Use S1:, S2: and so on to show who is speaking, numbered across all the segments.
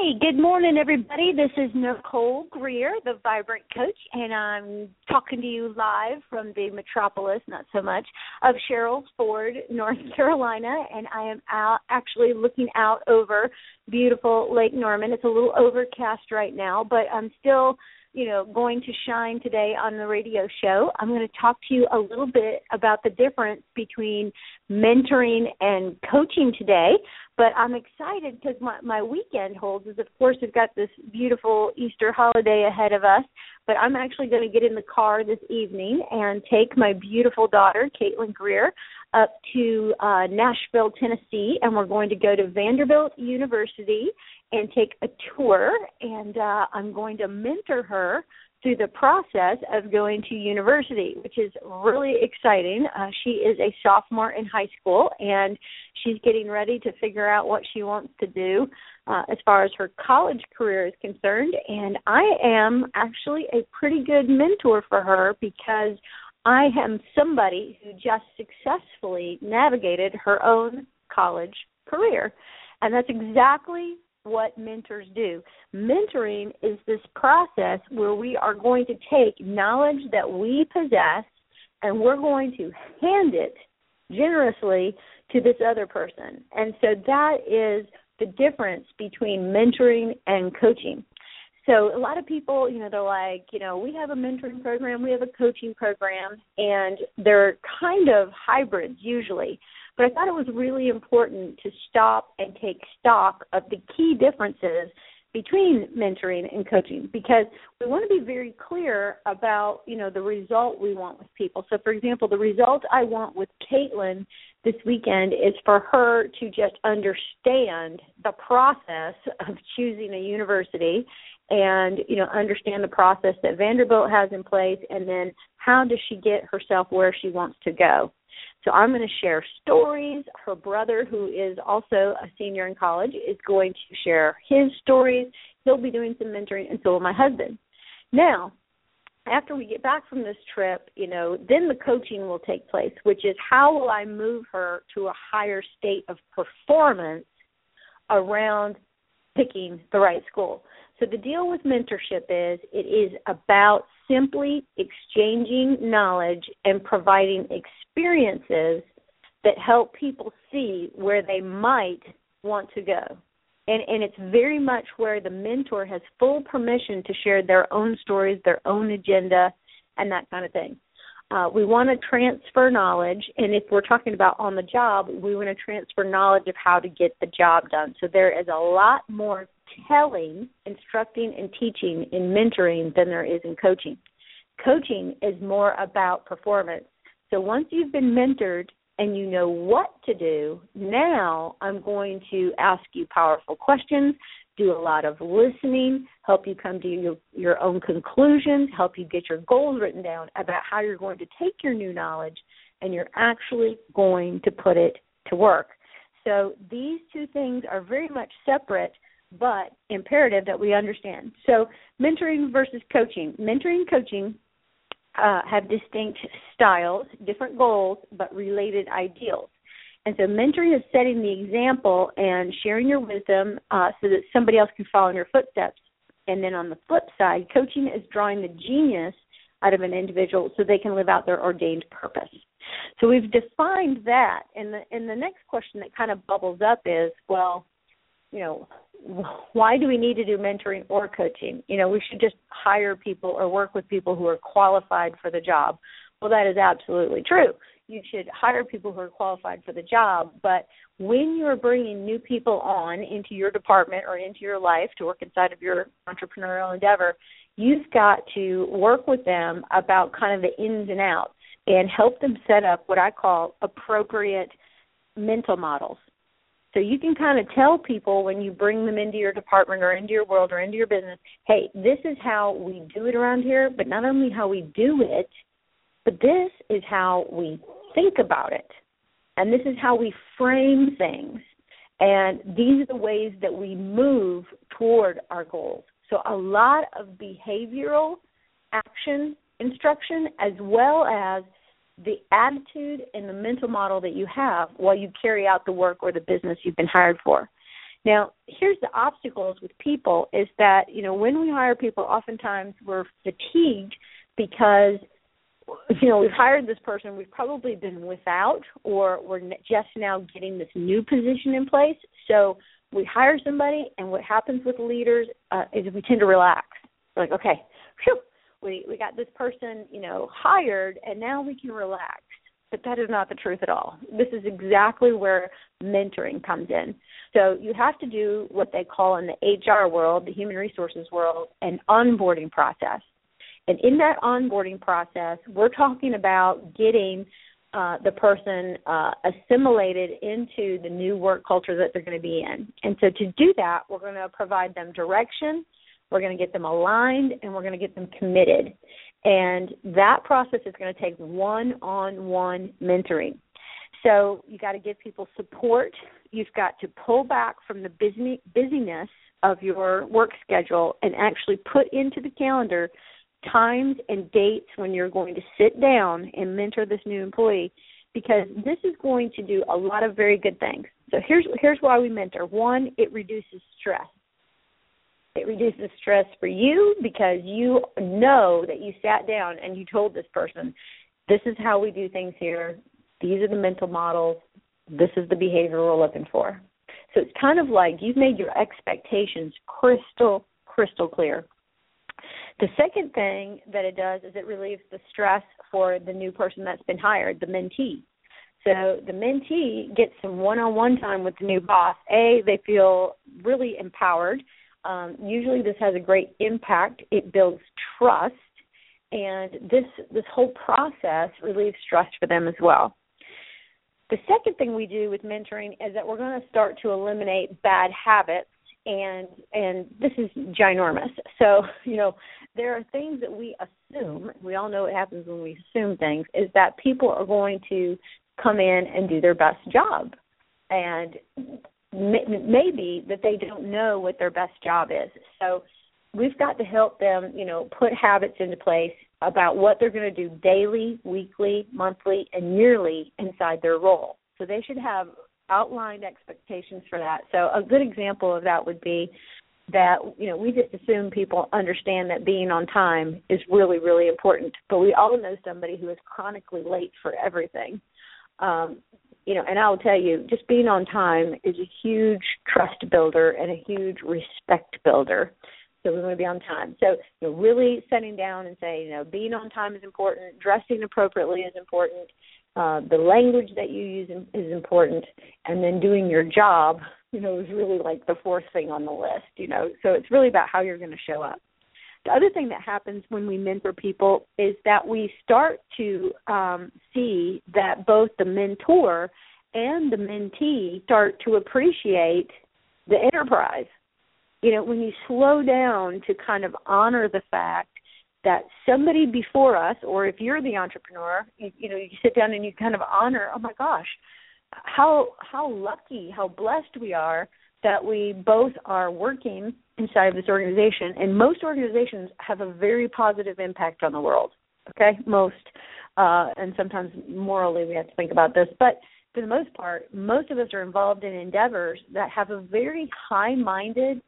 S1: Hey, good morning, everybody. This is Nicole Greer, the Vibrant Coach, and I'm talking to you live from the metropolis, not so much, of Sherrills Ford, North Carolina. And I am out actually looking out over beautiful Lake Norman. It's a little overcast right now, but I'm still you know going to shine today on the radio show. I'm going to talk to you a little bit about the difference between mentoring and coaching today but i'm excited because my my weekend holds is of course we've got this beautiful easter holiday ahead of us but i'm actually going to get in the car this evening and take my beautiful daughter caitlin greer up to uh nashville tennessee and we're going to go to vanderbilt university and take a tour and uh, I'm going to mentor her through the process of going to university, which is really exciting. Uh, she is a sophomore in high school and she's getting ready to figure out what she wants to do uh, as far as her college career is concerned. And I am actually a pretty good mentor for her because I am somebody who just successfully navigated her own college career. And that's exactly what mentors do. Mentoring is this process where we are going to take knowledge that we possess and we're going to hand it generously to this other person. And so that is the difference between mentoring and coaching. So a lot of people, you know, they're like, you know, we have a mentoring program, we have a coaching program, and they're kind of hybrids usually. But I thought it was really important to stop and take stock of the key differences between mentoring and coaching because we want to be very clear about you know the result we want with people. So for example the result i want with caitlin this weekend is for her to just understand the process of choosing a university and you know understand the process that vanderbilt has in place and then how does she get herself where she wants to go so I'm going to share stories. Her brother, who is also a senior in college, is going to share his stories. He'll be doing some mentoring, and so will my husband. Now, after we get back from this trip, you know, then the coaching will take place, which is how will I move her to a higher state of performance around picking the right school. So the deal with mentorship is it is about simply exchanging knowledge and providing experiences that help people see where they might want to go. And and it's very much where the mentor has full permission to share their own stories, their own agenda, and that kind of thing. Uh, we want to transfer knowledge, and if we're talking about on the job, we want to transfer knowledge of how to get the job done. So there is a lot more telling, instructing, and teaching in mentoring than there is in coaching. Coaching is more about performance. So once you've been mentored and you know what to do, now I'm going to ask you powerful questions, do a lot of listening, help you come to your, your own conclusions, help you get your goals written down about how you're going to take your new knowledge and you're actually going to put it to work. So these two things are very much separate but imperative that we understand. So, mentoring versus coaching. Mentoring and coaching uh, have distinct styles, different goals, but related ideals. And so, mentoring is setting the example and sharing your wisdom uh, so that somebody else can follow in your footsteps. And then on the flip side, coaching is drawing the genius out of an individual so they can live out their ordained purpose. So we've defined that, and the and the next question that kind of bubbles up is, well, you know, why do we need to do mentoring or coaching? You know, we should just hire people or work with people who are qualified for the job. Well, that is absolutely true. You should hire people who are qualified for the job, but when you're bringing new people on into your department or into your life to work inside of your entrepreneurial endeavor, you've got to work with them about kind of the ins and outs and help them set up what I call appropriate mental models so you can kind of tell people when you bring them into your department or into your world or into your business, hey, this is how we do it around here, but not only how we do it, but this is how we think about it. And this is how we frame things. And these are the ways that we move toward our goals. So a lot of behavioral action instruction as well as the attitude and the mental model that you have while you carry out the work or the business you've been hired for. Now, here's the obstacles with people is that, you know, when we hire people, oftentimes we're fatigued because you know, we've hired this person we've probably been without or we're just now getting this new position in place. So we hire somebody and what happens with leaders uh, is we tend to relax. We're like, okay, phew, we we got this person, you know, hired and now we can relax but that is not the truth at all. This is exactly where mentoring comes in. So you have to do what they call in the HR world, the human resources world, an onboarding process. And in that onboarding process, we're talking about getting uh, the person uh, assimilated into the new work culture that they're going to be in. And so to do that, we're going to provide them direction, we're going to get them aligned, and we're going to get them committed. And that process is going to take one on one mentoring. So you got to give people support. You've got to pull back from the busy, busyness of your work schedule and actually put into the calendar times and dates when you're going to sit down and mentor this new employee because this is going to do a lot of very good things. So here's here's why we mentor. One, it reduces stress. It reduces stress for you because you know that you sat down and you told this person, this is how we do things here. These are the mental models. This is the behavior we're looking for. So it's kind of like you've made your expectations crystal, crystal clear. The second thing that it does is it relieves the stress for the new person that's been hired, the mentee. So the mentee gets some one-on-one time with the new boss. A, they feel really empowered um, usually, this has a great impact. It builds trust, and this this whole process relieves stress for them as well. The second thing we do with mentoring is that we're going to start to eliminate bad habits and and this is ginormous. So, you know, there are things that we assume, we all know what happens when we assume things, is that people are going to come in and do their best job. And maybe that they don't know what their best job is. So we've got to help them, you know, put habits into place about what they're going to do daily, weekly, monthly, and yearly inside their role. So they should have outlined expectations for that. So a good example of that would be that you know we just assume people understand that being on time is really really important but we all know somebody who is chronically late for everything um, you know, and I'll tell you, just being on time is a huge trust builder and a huge respect builder. So we want to be on time. So you know, really setting down and saying, you know, being on time is important. Dressing appropriately is important. Uh, the language that you use is important, and then doing your job, you know, is really like the fourth thing on the list. You know, so it's really about how you're going to show up. The other thing that happens when we mentor people is that we start to um, see that both the mentor and the mentee start to appreciate the enterprise. You know, when you slow down to kind of honor the fact that somebody before us, or if you're the entrepreneur, you, you know, you sit down and you kind of honor, oh my gosh, how how lucky, how blessed we are that we both are working inside of this organization and most organizations have a very positive impact on the world okay? Most uh, and sometimes morally we have to think about this but for the most part most of us are involved in endeavors that have a very high minded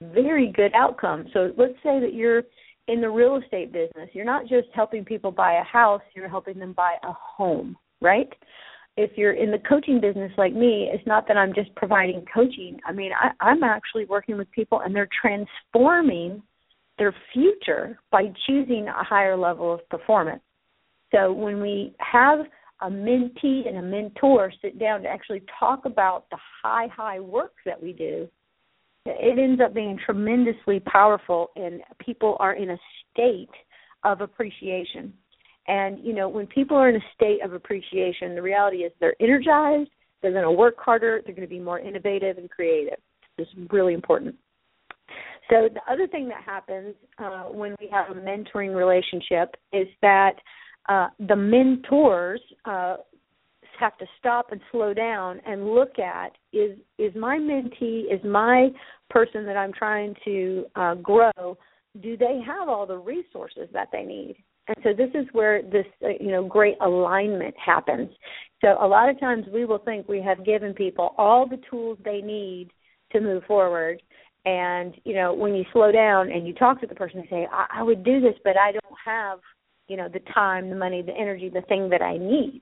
S1: very good outcome. So let's say that you're in the real estate business. You're not just helping people buy a house you're helping them buy a home right if you're in the coaching business like me, it's not that I'm just providing coaching. I mean, I, I'm actually working with people and they're transforming their future by choosing a higher level of performance. So when we have a mentee and a mentor sit down to actually talk about the high, high work that we do, it ends up being tremendously powerful and people are in a state of appreciation. And you know, when people are in a state of appreciation, the reality is they're energized, they're going to work harder, they're going to be more innovative and creative. It's really important. So the other thing that happens uh, when we have a mentoring relationship is that uh, the mentors uh, have to stop and slow down and look at is is my mentee is my person that I'm trying to uh, grow do they have all the resources that they need and so this is where this uh, you know great alignment happens so a lot of times we will think we have given people all the tools they need to move forward. And you know, when you slow down and you talk to the person and say, I, I would do this, but I don't have, you know, the time, the money, the energy, the thing that I need.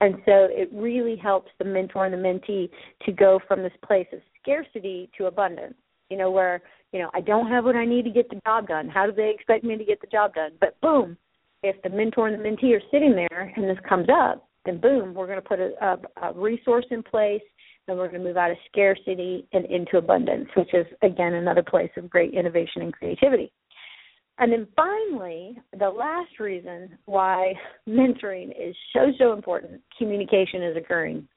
S1: And so it really helps the mentor and the mentee to go from this place of scarcity to abundance. You know, where, you know, I don't have what I need to get the job done. How do they expect me to get the job done? But boom, if the mentor and the mentee are sitting there and this comes up, then boom, we're going to put a, a, a resource in place and we're going to move out of scarcity and into abundance, which is, again, another place of great innovation and creativity. And then finally, the last reason why mentoring is so, so important communication is occurring.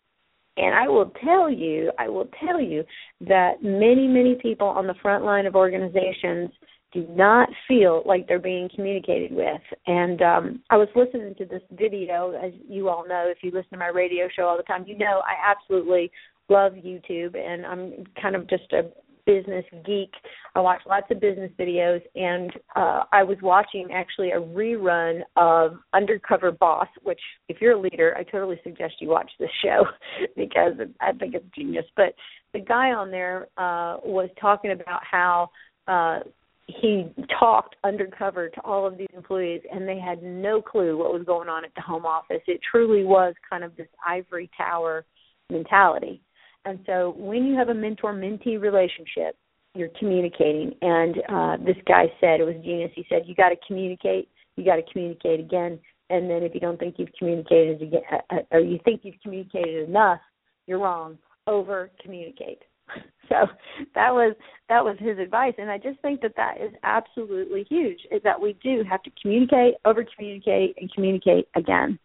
S1: And I will tell you, I will tell you that many, many people on the front line of organizations do not feel like they're being communicated with. And um, I was listening to this video, as you all know, if you listen to my radio show all the time, you know I absolutely love YouTube, and I'm kind of just a business geek. I watch lots of business videos, and uh, I was watching actually a rerun of Undercover Boss, which, if you're a leader, I totally suggest you watch this show because I think it's genius. But the guy on there uh, was talking about how uh, he talked undercover to all of these employees, and they had no clue what was going on at the home office. It truly was kind of this ivory tower mentality and so when you have a mentor mentee relationship, you're communicating. And uh, this guy said, it was genius. He said, you got to communicate, you got to communicate again. And then if you don't think you've communicated again, uh, uh, or you think you've communicated enough, you're wrong. Over communicate. So that was that was his advice, and I just think that that is absolutely huge. Is that we do have to communicate, over communicate, and communicate again.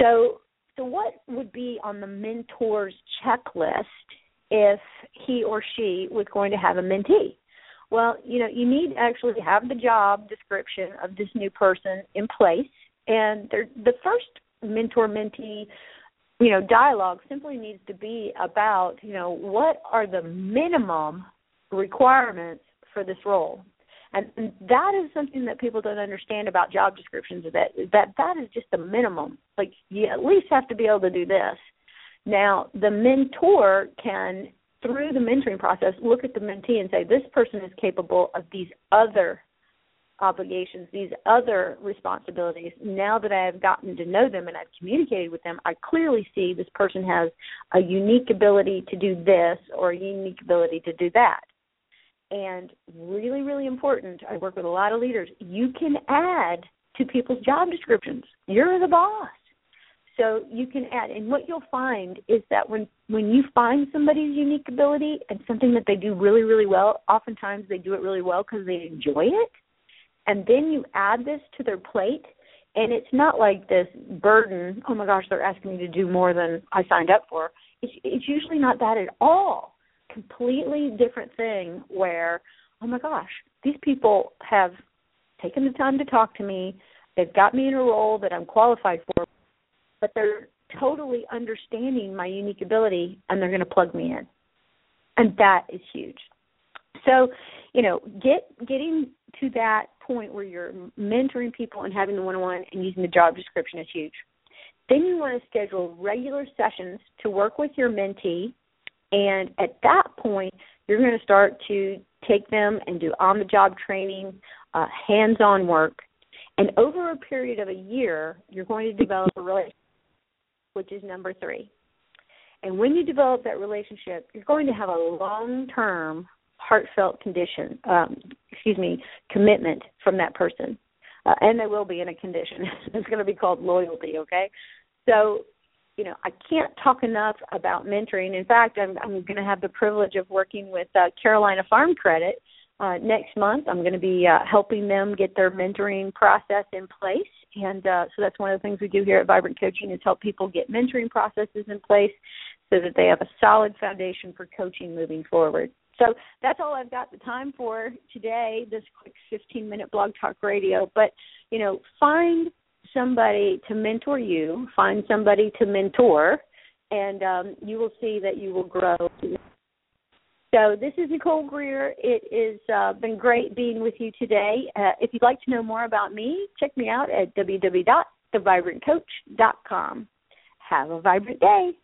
S1: So so, what would be on the mentor's checklist if he or she was going to have a mentee? Well, you know, you need to actually have the job description of this new person in place, and the first mentor mentee you know dialogue simply needs to be about you know what are the minimum requirements for this role? And that is something that people don't understand about job descriptions that that that is just the minimum. Like you at least have to be able to do this. Now the mentor can through the mentoring process look at the mentee and say this person is capable of these other obligations these other responsibilities now that i have gotten to know them and i've communicated with them i clearly see this person has a unique ability to do this or a unique ability to do that and really, really important, I work with a lot of leaders, you can add to people's job descriptions. You're the boss. So you can add and what you'll find is that when when you find somebody's unique ability and something that they do really, really well, oftentimes they do it really well because they enjoy it. And then you add this to their plate and it's not like this burden, oh my gosh, they're asking me to do more than I signed up for. It's it's usually not that at all completely different thing where, oh my gosh, these people have taken the time to talk to me. They've got me in a role that I'm qualified for, but they're totally understanding my unique ability and they're going to plug me in. And that is huge. So, you know, get getting to that point where you're mentoring people and having the one-on-one and using the job description is huge. Then you want to schedule regular sessions to work with your mentee and at that point, you're going to start to take them and do on the job training, uh, hands on work. And over a period of a year, you're going to develop a relationship, which is number three. And when you develop that relationship, you're going to have a long term, heartfelt condition, um, excuse me, commitment from that person. Uh, and they will be in a condition. it's going to be called loyalty, okay? So you know, I can't talk enough about mentoring. In fact, I'm, I'm going to have the privilege of working with uh, Carolina Farm Credit uh, next month. I'm going to be uh, helping them get their mentoring process in place, and uh, so that's one of the things we do here at Vibrant Coaching is help people get mentoring processes in place so that they have a solid foundation for coaching moving forward. So that's all I've got the time for today. This quick 15 minute blog talk radio, but you know, find somebody to mentor you, find somebody to mentor, and um, you will see that you will grow. So this is Nicole Greer. It has uh, been great being with you today. Uh, if you'd like to know more about me, check me out at www.thevibrantcoach.com. Have a vibrant day.